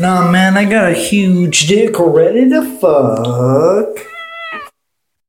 Nah, man, I got a huge dick ready to fuck.